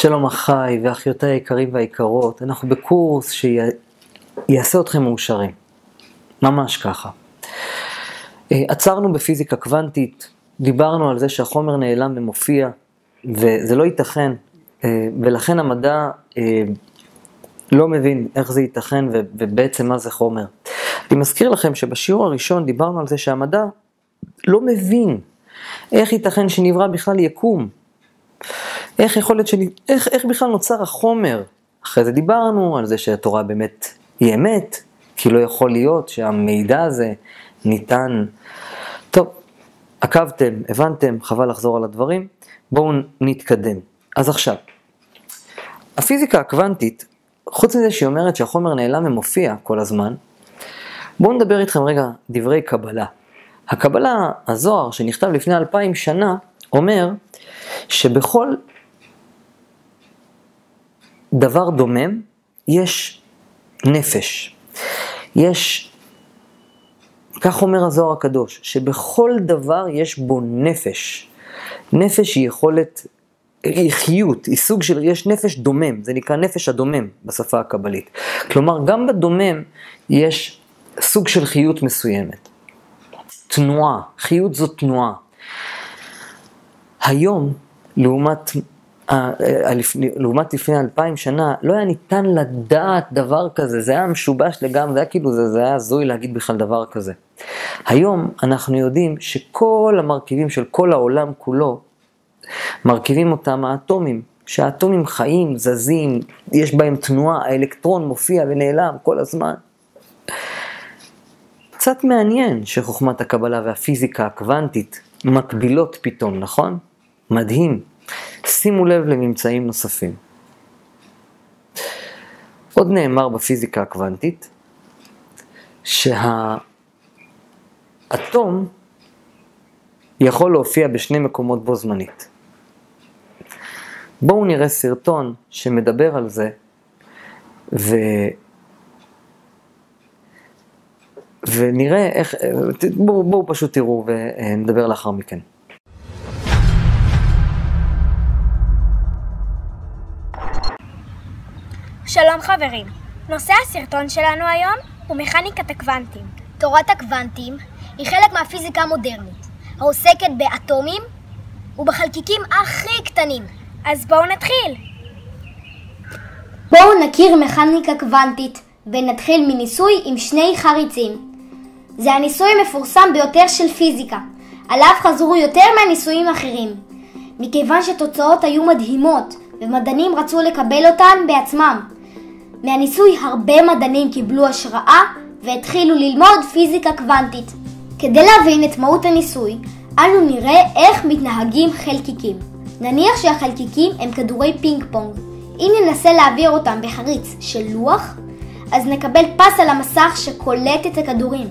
שלום אחיי ואחיותיי היקרים והיקרות, אנחנו בקורס שיעשה אתכם מאושרים, ממש ככה. אה, עצרנו בפיזיקה קוונטית, דיברנו על זה שהחומר נעלם ומופיע, וזה לא ייתכן, אה, ולכן המדע אה, לא מבין איך זה ייתכן ובעצם מה זה חומר. אני מזכיר לכם שבשיעור הראשון דיברנו על זה שהמדע לא מבין איך ייתכן שנברא בכלל יקום. איך יכול להיות, שני, איך, איך בכלל נוצר החומר? אחרי זה דיברנו על זה שהתורה באמת היא אמת, כי לא יכול להיות שהמידע הזה ניתן. טוב, עקבתם, הבנתם, חבל לחזור על הדברים, בואו נתקדם. אז עכשיו, הפיזיקה הקוונטית, חוץ מזה שהיא אומרת שהחומר נעלם ומופיע כל הזמן, בואו נדבר איתכם רגע דברי קבלה. הקבלה, הזוהר, שנכתב לפני אלפיים שנה, אומר שבכל דבר דומם יש נפש. יש, כך אומר הזוהר הקדוש, שבכל דבר יש בו נפש. נפש היא יכולת, היא חיות, היא סוג של, יש נפש דומם, זה נקרא נפש הדומם בשפה הקבלית. כלומר, גם בדומם יש סוג של חיות מסוימת. תנועה, חיות זו תנועה. היום, לעומת, לעומת לפני אלפיים שנה, לא היה ניתן לדעת דבר כזה, זה היה משובש לגמרי, זה היה כאילו, זה, זה היה הזוי להגיד בכלל דבר כזה. היום אנחנו יודעים שכל המרכיבים של כל העולם כולו, מרכיבים אותם האטומים. שהאטומים חיים, זזים, יש בהם תנועה, האלקטרון מופיע ונעלם כל הזמן. קצת מעניין שחוכמת הקבלה והפיזיקה הקוונטית מקבילות פתאום, נכון? מדהים. שימו לב לממצאים נוספים. עוד נאמר בפיזיקה הקוונטית שהאטום יכול להופיע בשני מקומות בו זמנית. בואו נראה סרטון שמדבר על זה, ו... ונראה איך, בואו בוא פשוט תראו ונדבר לאחר מכן. חברים, נושא הסרטון שלנו היום הוא מכניקת הקוונטים. תורת הקוונטים היא חלק מהפיזיקה המודרנית, העוסקת באטומים ובחלקיקים הכי קטנים. אז בואו נתחיל. בואו נכיר מכניקה קוונטית ונתחיל מניסוי עם שני חריצים. זה הניסוי המפורסם ביותר של פיזיקה, עליו חזרו יותר מהניסויים האחרים. מכיוון שתוצאות היו מדהימות ומדענים רצו לקבל אותן בעצמם. מהניסוי הרבה מדענים קיבלו השראה והתחילו ללמוד פיזיקה קוונטית. כדי להבין את מהות הניסוי, אנו נראה איך מתנהגים חלקיקים. נניח שהחלקיקים הם כדורי פינג פונג. אם ננסה להעביר אותם בחריץ של לוח, אז נקבל פס על המסך שקולט את הכדורים.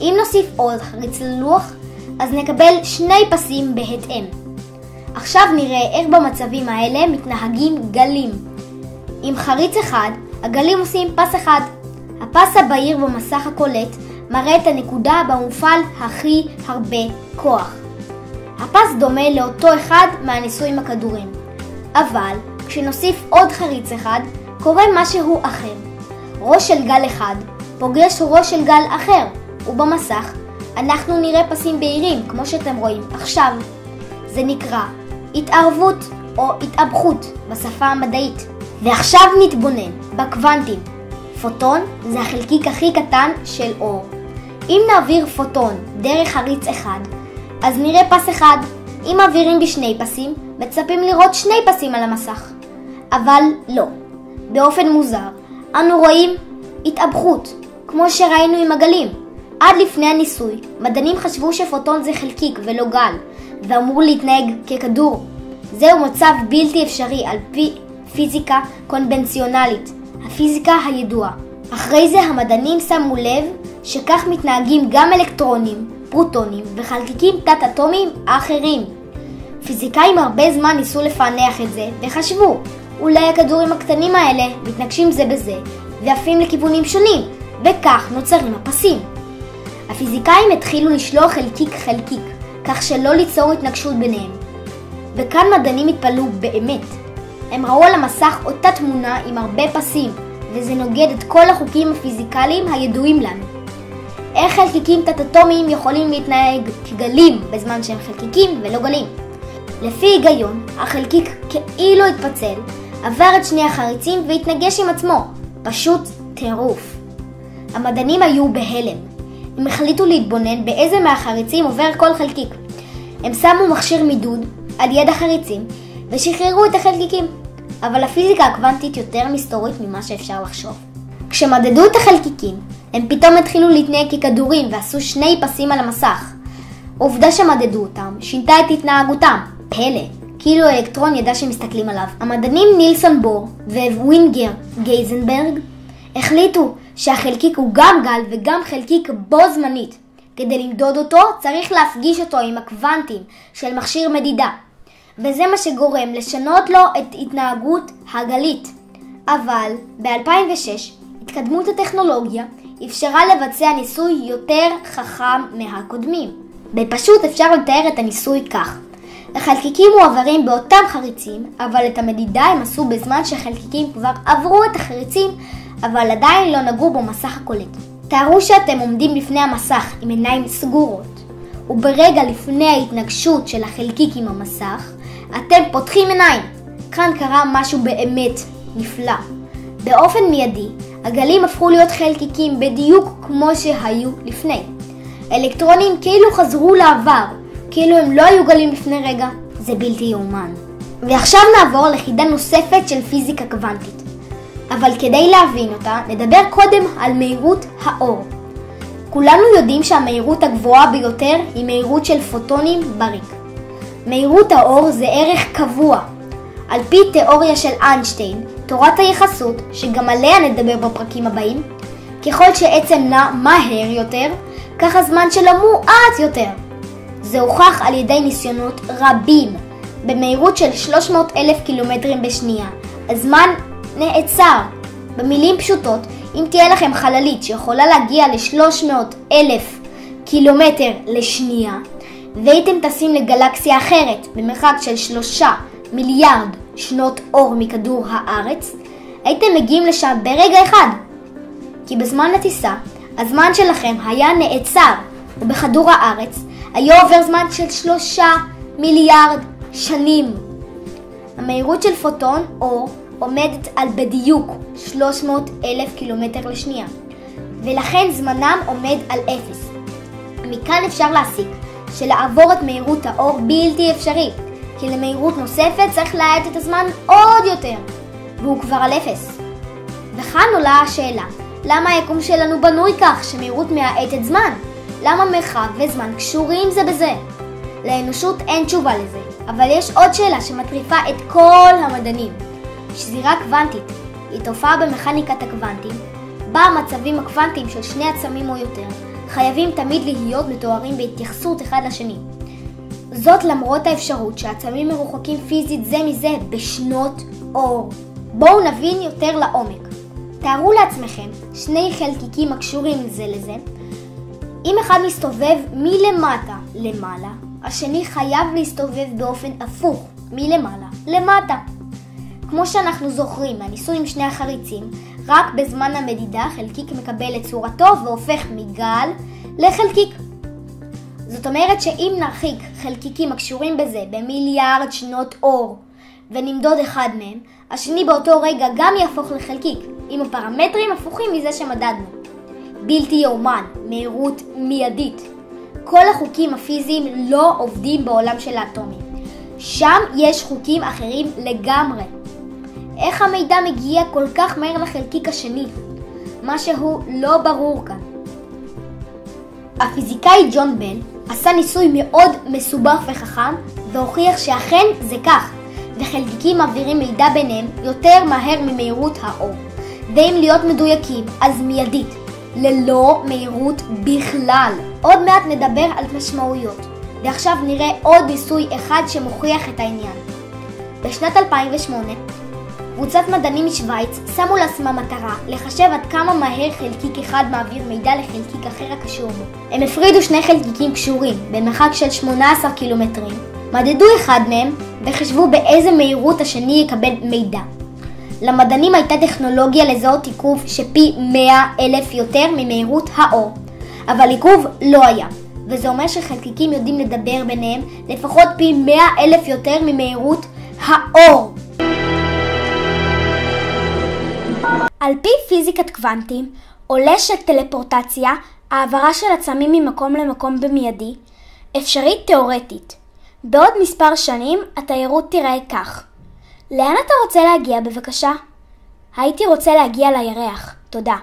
אם נוסיף עוד חריץ ללוח, אז נקבל שני פסים בהתאם. עכשיו נראה איך במצבים האלה מתנהגים גלים. עם חריץ אחד, הגלים עושים פס אחד. הפס הבהיר במסך הקולט מראה את הנקודה בה מופעל הכי הרבה כוח. הפס דומה לאותו אחד מהניסוי עם הכדורים. אבל כשנוסיף עוד חריץ אחד, קורה משהו אחר. ראש של גל אחד פוגש ראש של גל אחר, ובמסך אנחנו נראה פסים בהירים, כמו שאתם רואים עכשיו. זה נקרא התערבות או התאבכות בשפה המדעית. ועכשיו נתבונן בקוונטים. פוטון זה החלקיק הכי קטן של אור. אם נעביר פוטון דרך חריץ אחד, אז נראה פס אחד. אם מעבירים בשני פסים, מצפים לראות שני פסים על המסך. אבל לא. באופן מוזר, אנו רואים התאבכות, כמו שראינו עם הגלים. עד לפני הניסוי, מדענים חשבו שפוטון זה חלקיק ולא גל, ואמור להתנהג ככדור. זהו מצב בלתי אפשרי על פי פיזיקה קונבנציונלית, הפיזיקה הידועה. אחרי זה המדענים שמו לב שכך מתנהגים גם אלקטרונים, פרוטונים וחלקיקים תת-אטומיים אחרים. פיזיקאים הרבה זמן ניסו לפענח את זה וחשבו, אולי הכדורים הקטנים האלה מתנגשים זה בזה ועפים לכיוונים שונים, וכך נוצרים הפסים. הפיזיקאים התחילו לשלוח חלקיק חלקיק, כך שלא ליצור התנגשות ביניהם. וכאן מדענים התפלאו באמת. הם ראו על המסך אותה תמונה עם הרבה פסים, וזה נוגד את כל החוקים הפיזיקליים הידועים לנו. איך חלקיקים תת-אטומיים יכולים להתנהג כגלים בזמן שהם חלקיקים ולא גלים? לפי היגיון, החלקיק כאילו התפצל, עבר את שני החריצים והתנגש עם עצמו. פשוט טירוף. המדענים היו בהלם. הם החליטו להתבונן באיזה מהחריצים עובר כל חלקיק. הם שמו מכשיר מידוד על יד החריצים ושחררו את החלקיקים. אבל הפיזיקה הקוונטית יותר מסתורית ממה שאפשר לחשוב. כשמדדו את החלקיקים, הם פתאום התחילו להתנהג ככדורים ועשו שני פסים על המסך. העובדה שמדדו אותם שינתה את התנהגותם. פלא. כאילו אלקטרון ידע שמסתכלים עליו. המדענים נילסון בור ווינגר גייזנברג החליטו שהחלקיק הוא גם גל וגם חלקיק בו זמנית. כדי למדוד אותו צריך להפגיש אותו עם הקוונטים של מכשיר מדידה. וזה מה שגורם לשנות לו את התנהגות הגלית. אבל ב-2006 התקדמות הטכנולוגיה אפשרה לבצע ניסוי יותר חכם מהקודמים. בפשוט אפשר לתאר את הניסוי כך החלקיקים מועברים באותם חריצים, אבל את המדידה הם עשו בזמן שהחלקיקים כבר עברו את החריצים, אבל עדיין לא נגעו במסך הקולט. תארו שאתם עומדים לפני המסך עם עיניים סגורות, וברגע לפני ההתנגשות של החלקיק עם המסך, אתם פותחים עיניים. כאן קרה משהו באמת נפלא. באופן מיידי, הגלים הפכו להיות חלקיקים בדיוק כמו שהיו לפני. אלקטרונים כאילו חזרו לעבר, כאילו הם לא היו גלים לפני רגע. זה בלתי יאומן. ועכשיו נעבור לחידה נוספת של פיזיקה קוונטית. אבל כדי להבין אותה, נדבר קודם על מהירות האור. כולנו יודעים שהמהירות הגבוהה ביותר היא מהירות של פוטונים בריק. מהירות האור זה ערך קבוע. על פי תיאוריה של איינשטיין, תורת היחסות, שגם עליה נדבר בפרקים הבאים, ככל שעצם נע מהר יותר, כך הזמן שלו מואץ יותר. זה הוכח על ידי ניסיונות רבים. במהירות של 300 אלף קילומטרים בשנייה, הזמן נעצר. במילים פשוטות, אם תהיה לכם חללית שיכולה להגיע ל-300 אלף קילומטר לשנייה, והייתם טסים לגלקסיה אחרת במרחק של שלושה מיליארד שנות אור מכדור הארץ, הייתם מגיעים לשם ברגע אחד. כי בזמן הטיסה, הזמן שלכם היה נעצר, ובכדור הארץ היה עובר זמן של שלושה מיליארד שנים. המהירות של פוטון אור עומדת על בדיוק 300 אלף קילומטר לשנייה, ולכן זמנם עומד על אפס. מכאן אפשר להסיק שלעבור את מהירות האור בלתי אפשרי, כי למהירות נוספת צריך להאט את הזמן עוד יותר, והוא כבר על אפס. וכאן עולה השאלה, למה היקום שלנו בנוי כך שמהירות מהאטת זמן? למה מרחב וזמן קשורים זה בזה? לאנושות אין תשובה לזה, אבל יש עוד שאלה שמטריפה את כל המדענים. שזירה קוונטית היא תופעה במכניקת הקוונטים, בה המצבים הקוונטיים של שני עצמים או יותר חייבים תמיד להיות מתוארים בהתייחסות אחד לשני. זאת למרות האפשרות שעצמים מרוחקים פיזית זה מזה בשנות אור. בואו נבין יותר לעומק. תארו לעצמכם שני חלקיקים הקשורים זה לזה. אם אחד מסתובב מלמטה למעלה, השני חייב להסתובב באופן הפוך, מלמעלה למטה. כמו שאנחנו זוכרים מהניסוי עם שני החריצים, רק בזמן המדידה חלקיק מקבל את צורתו והופך מגל לחלקיק. זאת אומרת שאם נרחיק חלקיקים הקשורים בזה במיליארד שנות אור ונמדוד אחד מהם, השני באותו רגע גם יהפוך לחלקיק, עם הפרמטרים הפוכים מזה שמדדנו. בלתי יאומן, מהירות מיידית. כל החוקים הפיזיים לא עובדים בעולם של האטומים. שם יש חוקים אחרים לגמרי. איך המידע מגיע כל כך מהר לחלקיק השני? משהו לא ברור כאן. הפיזיקאי ג'ון בל עשה ניסוי מאוד מסובך וחכם והוכיח שאכן זה כך, וחלקיקים מעבירים מידע ביניהם יותר מהר ממהירות האור. ואם להיות מדויקים, אז מיידית, ללא מהירות בכלל. עוד מעט נדבר על משמעויות, ועכשיו נראה עוד ניסוי אחד שמוכיח את העניין. בשנת 2008 קבוצת מדענים משוויץ שמו לעצמם מטרה לחשב עד כמה מהר חלקיק אחד מעביר מידע לחלקיק אחר הקשור בו. הם הפרידו שני חלקיקים קשורים במרחק של 18 קילומטרים, מדדו אחד מהם וחישבו באיזה מהירות השני יקבל מידע. למדענים הייתה טכנולוגיה לזהות עיכוב שפי 100 אלף יותר ממהירות האור, אבל עיכוב לא היה, וזה אומר שחלקיקים יודעים לדבר ביניהם לפחות פי 100 אלף יותר ממהירות האור. על פי פיזיקת קוונטים, עולה שטלפורטציה, העברה של עצמים ממקום למקום במיידי, אפשרית תאורטית. בעוד מספר שנים התיירות תיראה כך. לאן אתה רוצה להגיע בבקשה? הייתי רוצה להגיע לירח, תודה.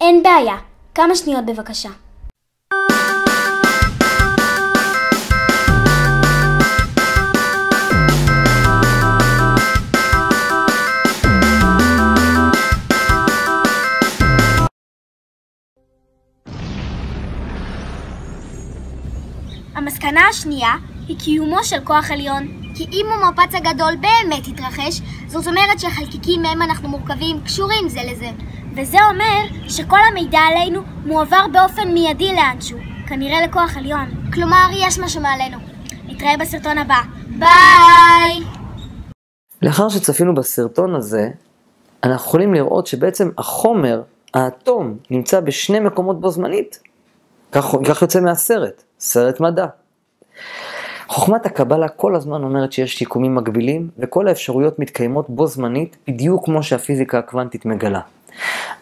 אין בעיה, כמה שניות בבקשה. המסקנה השנייה היא קיומו של כוח עליון. כי אם המפץ הגדול באמת יתרחש, זאת אומרת שהחלקיקים מהם אנחנו מורכבים קשורים זה לזה. וזה אומר שכל המידע עלינו מועבר באופן מיידי לאנשהו, כנראה לכוח עליון. כלומר, יש משהו מעלינו. נתראה בסרטון הבא. ביי! לאחר שצפינו בסרטון הזה, אנחנו יכולים לראות שבעצם החומר, האטום, נמצא בשני מקומות בו זמנית. כך, כך יוצא מהסרט, סרט מדע. חוכמת הקבלה כל הזמן אומרת שיש יקומים מקבילים, וכל האפשרויות מתקיימות בו זמנית, בדיוק כמו שהפיזיקה הקוונטית מגלה.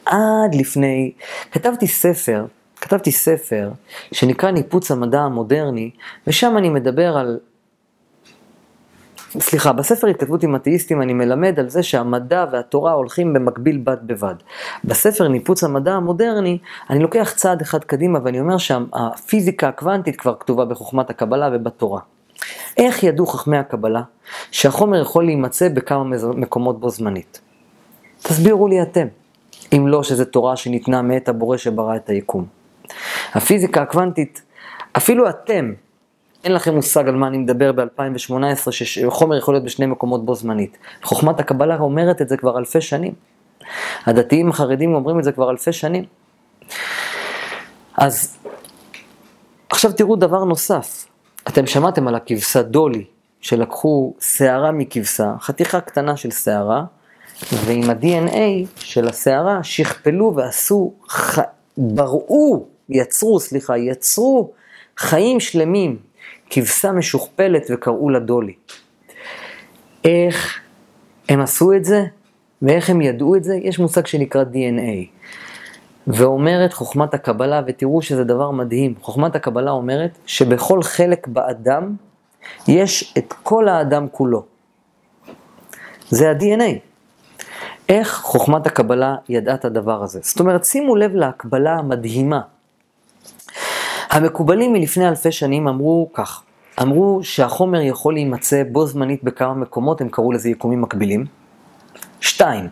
עד לפני, כתבתי ספר, כתבתי ספר שנקרא ניפוץ המדע המודרני, ושם אני מדבר על... סליחה, בספר התכתבות עם אתאיסטים אני מלמד על זה שהמדע והתורה הולכים במקביל בד בבד. בספר ניפוץ המדע המודרני, אני לוקח צעד אחד קדימה ואני אומר שהפיזיקה הקוונטית כבר כתובה בחוכמת הקבלה ובתורה. איך ידעו חכמי הקבלה שהחומר יכול להימצא בכמה מקומות בו זמנית? תסבירו לי אתם, אם לא שזה תורה שניתנה מאת הבורא שברא את היקום. הפיזיקה הקוונטית, אפילו אתם, אין לכם מושג על מה אני מדבר ב-2018, שחומר יכול להיות בשני מקומות בו זמנית. חוכמת הקבלה אומרת את זה כבר אלפי שנים. הדתיים החרדים אומרים את זה כבר אלפי שנים. אז עכשיו תראו דבר נוסף. אתם שמעתם על הכבשה דולי, שלקחו שערה מכבשה, חתיכה קטנה של שערה, ועם ה-DNA של השערה שכפלו ועשו, ח... בראו, יצרו, סליחה, יצרו חיים שלמים, כבשה משוכפלת וקראו לה דולי. איך הם עשו את זה ואיך הם ידעו את זה? יש מושג שנקרא DNA. ואומרת חוכמת הקבלה, ותראו שזה דבר מדהים, חוכמת הקבלה אומרת שבכל חלק באדם יש את כל האדם כולו. זה ה-DNA. איך חוכמת הקבלה ידעה את הדבר הזה? זאת אומרת, שימו לב להקבלה המדהימה. המקובלים מלפני אלפי שנים אמרו כך, אמרו שהחומר יכול להימצא בו זמנית בכמה מקומות, הם קראו לזה יקומים מקבילים. שתיים,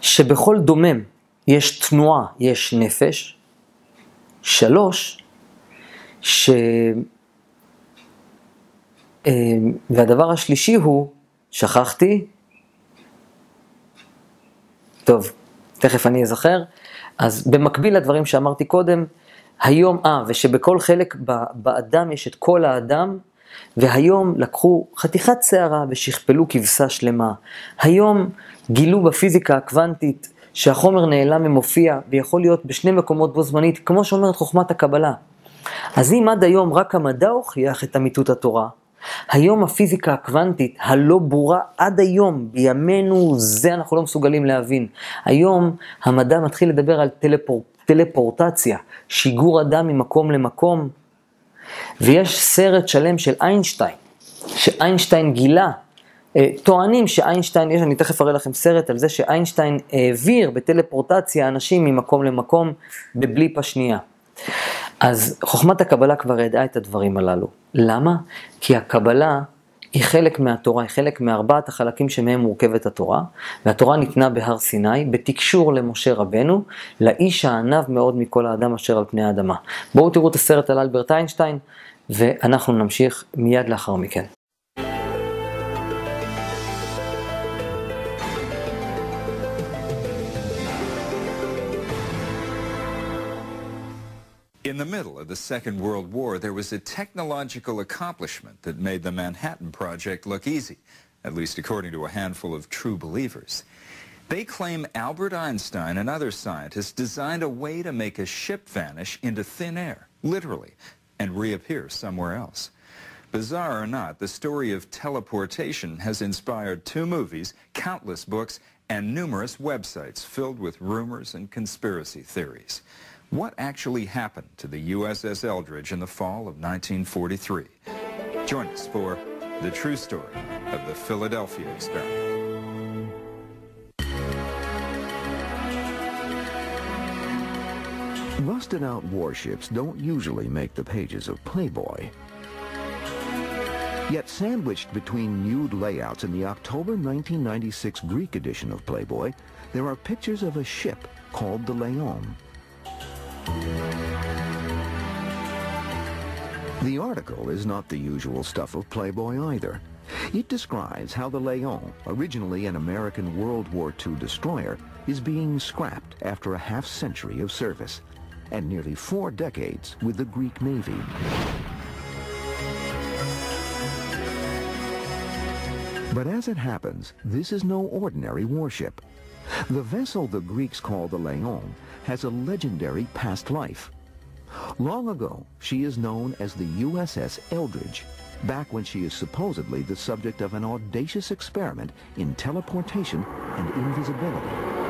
שבכל דומם יש תנועה, יש נפש. שלוש, ש... אה, והדבר השלישי הוא, שכחתי, טוב, תכף אני אזכר, אז במקביל לדברים שאמרתי קודם, היום, אה, ושבכל חלק באדם יש את כל האדם, והיום לקחו חתיכת שערה ושכפלו כבשה שלמה. היום גילו בפיזיקה הקוונטית שהחומר נעלם ומופיע ויכול להיות בשני מקומות בו זמנית, כמו שאומרת חוכמת הקבלה. אז אם עד היום רק המדע הוכיח את אמיתות התורה, היום הפיזיקה הקוונטית הלא ברורה עד היום, בימינו זה אנחנו לא מסוגלים להבין. היום המדע מתחיל לדבר על טלפור, טלפורטציה, שיגור אדם ממקום למקום, ויש סרט שלם של איינשטיין, שאיינשטיין גילה אה, טוענים שאיינשטיין, יש, אני תכף אראה לכם סרט על זה שאיינשטיין העביר בטלפורטציה אנשים ממקום למקום בבליפה שנייה. אז חוכמת הקבלה כבר ידעה את הדברים הללו. למה? כי הקבלה היא חלק מהתורה, היא חלק מארבעת החלקים שמהם מורכבת התורה, והתורה ניתנה בהר סיני, בתקשור למשה רבנו, לאיש הענב מאוד מכל האדם אשר על פני האדמה. בואו תראו את הסרט על אלברט איינשטיין, ואנחנו נמשיך מיד לאחר מכן. The middle of the Second World War, there was a technological accomplishment that made the Manhattan Project look easy, at least according to a handful of true believers. They claim Albert Einstein and other scientists designed a way to make a ship vanish into thin air, literally, and reappear somewhere else. Bizarre or not, the story of teleportation has inspired two movies, countless books, and numerous websites filled with rumors and conspiracy theories. What actually happened to the USS Eldridge in the fall of 1943? Join us for The True Story of the Philadelphia Experiment. Rusted out warships don't usually make the pages of Playboy. Yet sandwiched between nude layouts in the October 1996 Greek edition of Playboy, there are pictures of a ship called the Leon. The article is not the usual stuff of Playboy either. It describes how the Leon, originally an American World War II destroyer, is being scrapped after a half century of service and nearly four decades with the Greek Navy. But as it happens, this is no ordinary warship. The vessel the Greeks call the Leon has a legendary past life. Long ago, she is known as the USS Eldridge, back when she is supposedly the subject of an audacious experiment in teleportation and invisibility.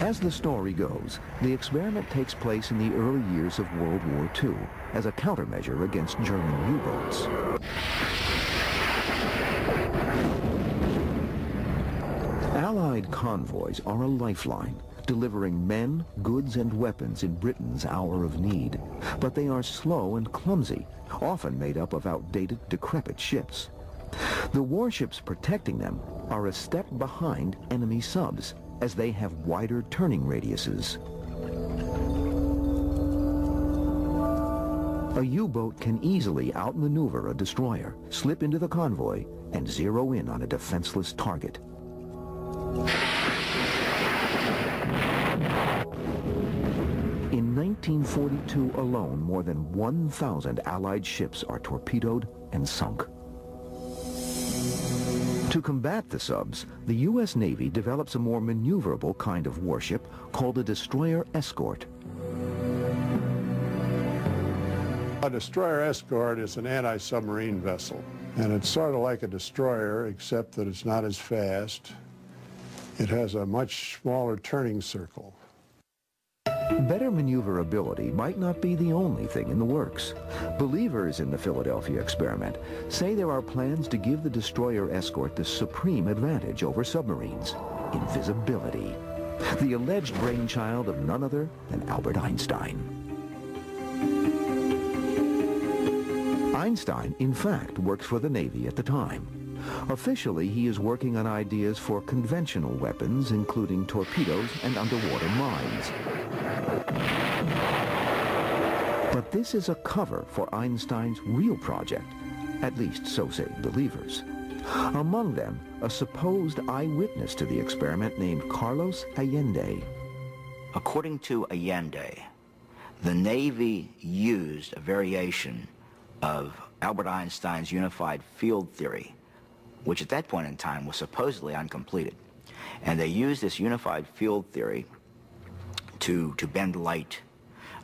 As the story goes, the experiment takes place in the early years of World War II as a countermeasure against German U-boats. Allied convoys are a lifeline, delivering men, goods, and weapons in Britain's hour of need. But they are slow and clumsy, often made up of outdated, decrepit ships. The warships protecting them are a step behind enemy subs, as they have wider turning radiuses. A U-boat can easily outmaneuver a destroyer, slip into the convoy, and zero in on a defenseless target. In 1942 alone, more than 1,000 Allied ships are torpedoed and sunk. To combat the subs, the U.S. Navy develops a more maneuverable kind of warship called a destroyer escort. A destroyer escort is an anti-submarine vessel, and it's sort of like a destroyer, except that it's not as fast. It has a much smaller turning circle. Better maneuverability might not be the only thing in the works. Believers in the Philadelphia experiment say there are plans to give the destroyer escort the supreme advantage over submarines, invisibility. The alleged brainchild of none other than Albert Einstein. Einstein, in fact, worked for the Navy at the time. Officially, he is working on ideas for conventional weapons, including torpedoes and underwater mines. But this is a cover for Einstein's real project, at least so say believers. Among them, a supposed eyewitness to the experiment named Carlos Allende. According to Allende, the Navy used a variation of Albert Einstein's unified field theory, which at that point in time was supposedly uncompleted. And they used this unified field theory to, to bend light,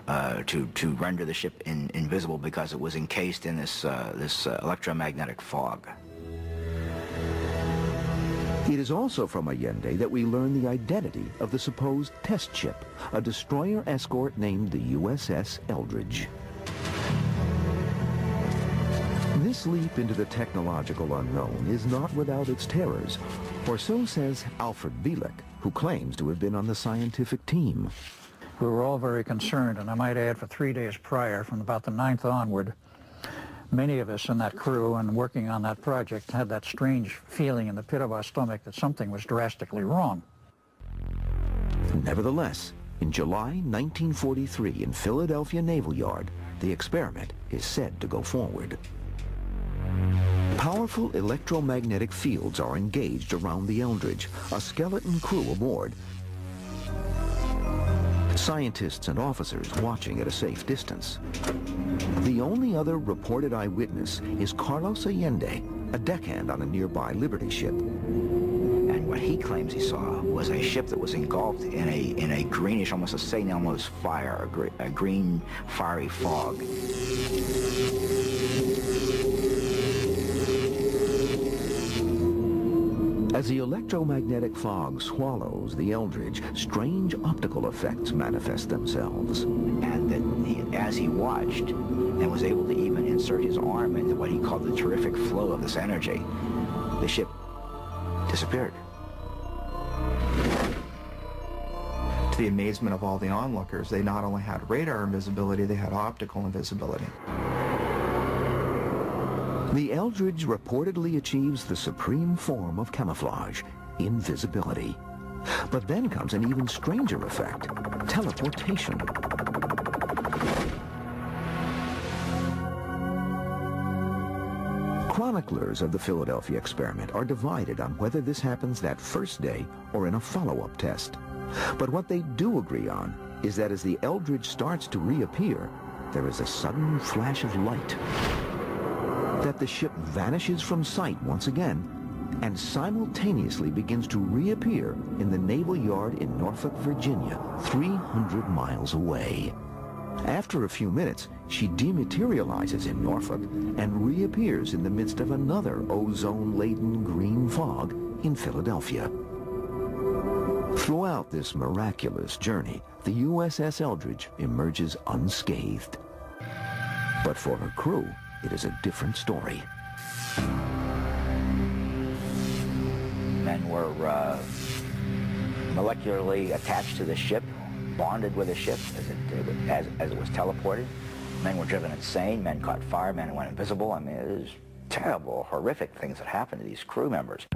uh, to, to render the ship in, invisible because it was encased in this, uh, this uh, electromagnetic fog. It is also from Allende that we learn the identity of the supposed test ship, a destroyer escort named the USS Eldridge. This leap into the technological unknown is not without its terrors, or so says Alfred Bielek, who claims to have been on the scientific team. We were all very concerned, and I might add for three days prior, from about the 9th onward, many of us in that crew and working on that project had that strange feeling in the pit of our stomach that something was drastically wrong. Nevertheless, in July 1943 in Philadelphia Naval Yard, the experiment is said to go forward. Power Powerful electromagnetic fields are engaged around the Eldridge, a skeleton crew aboard. Scientists and officers watching at a safe distance. The only other reported eyewitness is Carlos Allende, a deckhand on a nearby Liberty ship. And what he claims he saw was a ship that was engulfed in a in a greenish, almost a St. Elmo's fire, a, gre a green fiery fog. As the electromagnetic fog swallows the Eldridge, strange optical effects manifest themselves. And that he, as he watched and was able to even insert his arm into what he called the terrific flow of this energy, the ship disappeared. To the amazement of all the onlookers, they not only had radar invisibility, they had optical invisibility. The Eldridge reportedly achieves the supreme form of camouflage, invisibility. But then comes an even stranger effect, teleportation. Chroniclers of the Philadelphia experiment are divided on whether this happens that first day or in a follow-up test. But what they do agree on is that as the Eldridge starts to reappear, there is a sudden flash of light. That the ship vanishes from sight once again and simultaneously begins to reappear in the naval yard in Norfolk, Virginia, 300 miles away. After a few minutes, she dematerializes in Norfolk and reappears in the midst of another ozone-laden green fog in Philadelphia. Throughout this miraculous journey, the USS Eldridge emerges unscathed. But for her crew, it is a different story. Men were uh, molecularly attached to the ship, bonded with the ship as it, as, as it was teleported. Men were driven insane, men caught fire, men went invisible. I mean, it is terrible, horrific things that happened to these crew members.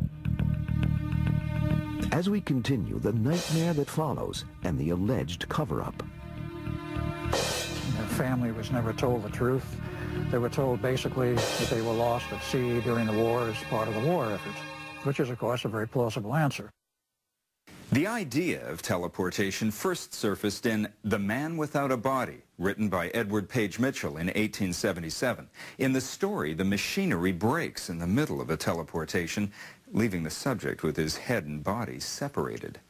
As we continue, the nightmare that follows and the alleged cover-up. Their family was never told the truth. They were told basically that they were lost at sea during the war as part of the war effort, which is, of course, a very plausible answer. The idea of teleportation first surfaced in The Man Without a Body, written by Edward Page Mitchell in 1877. In the story, the machinery breaks in the middle of a teleportation, leaving the subject with his head and body separated.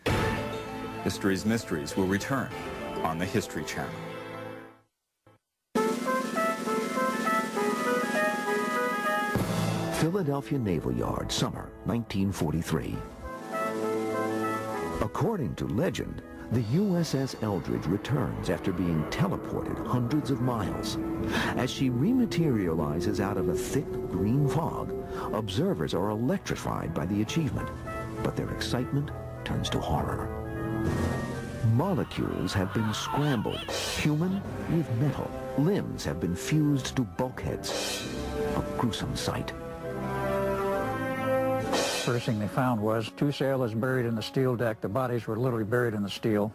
History's Mysteries will return on the History Channel. Philadelphia Naval Yard, summer 1943. According to legend, the USS Eldridge returns after being teleported hundreds of miles. As she rematerializes out of a thick green fog, observers are electrified by the achievement, but their excitement turns to horror. Molecules have been scrambled, human with metal. Limbs have been fused to bulkheads. A gruesome sight. First thing they found was two sailors buried in the steel deck. The bodies were literally buried in the steel,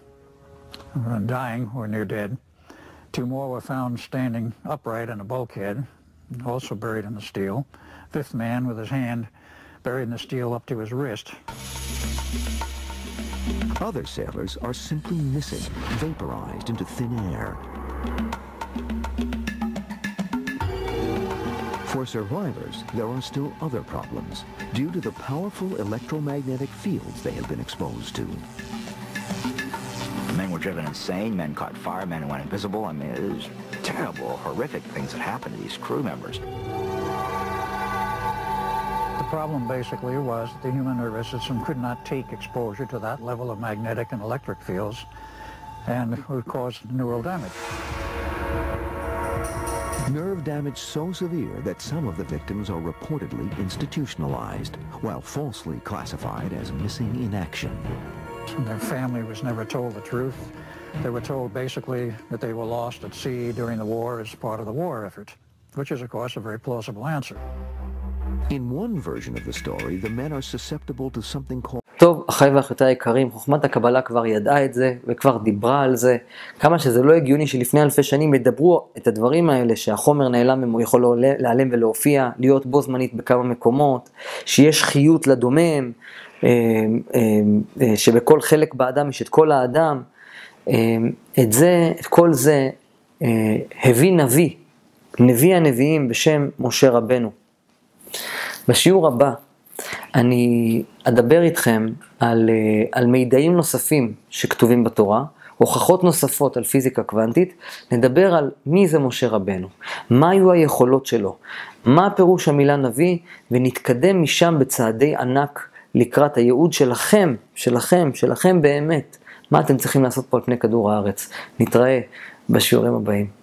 uh, dying or near dead. Two more were found standing upright in a bulkhead, also buried in the steel. Fifth man with his hand buried in the steel up to his wrist. Other sailors are simply missing, vaporized into thin air. For survivors, there are still other problems due to the powerful electromagnetic fields they have been exposed to. Men were driven insane, men caught fire, men went invisible. I mean, it is terrible, horrific things that happened to these crew members. The problem basically was that the human nervous system could not take exposure to that level of magnetic and electric fields and would cause neural damage. Nerve damage so severe that some of the victims are reportedly institutionalized, while falsely classified as missing in action. Their family was never told the truth. They were told basically that they were lost at sea during the war as part of the war effort, which is, of course, a very plausible answer. In one version of the story, the men are susceptible to something called טוב, אחיי ואחיותיי היקרים, חוכמת הקבלה כבר ידעה את זה, וכבר דיברה על זה. כמה שזה לא הגיוני שלפני אלפי שנים ידברו את הדברים האלה, שהחומר נעלם, הוא יכול להיעלם ולהופיע, להיות בו זמנית בכמה מקומות, שיש חיות לדומם, אה, אה, אה, שבכל חלק באדם יש את כל האדם. את זה, את כל זה, הביא נביא, נביא הנביאים בשם משה רבנו. בשיעור הבא אני אדבר איתכם על, אה, על מידעים נוספים שכתובים בתורה, הוכחות נוספות על פיזיקה קוונטית, נדבר על מי זה משה רבנו, מה היו היכולות שלו, מה פירוש המילה נביא, ונתקדם משם בצעדי ענק לקראת הייעוד שלכם, שלכם, שלכם באמת, מה אתם צריכים לעשות פה על פני כדור הארץ. נתראה בשיעורים הבאים.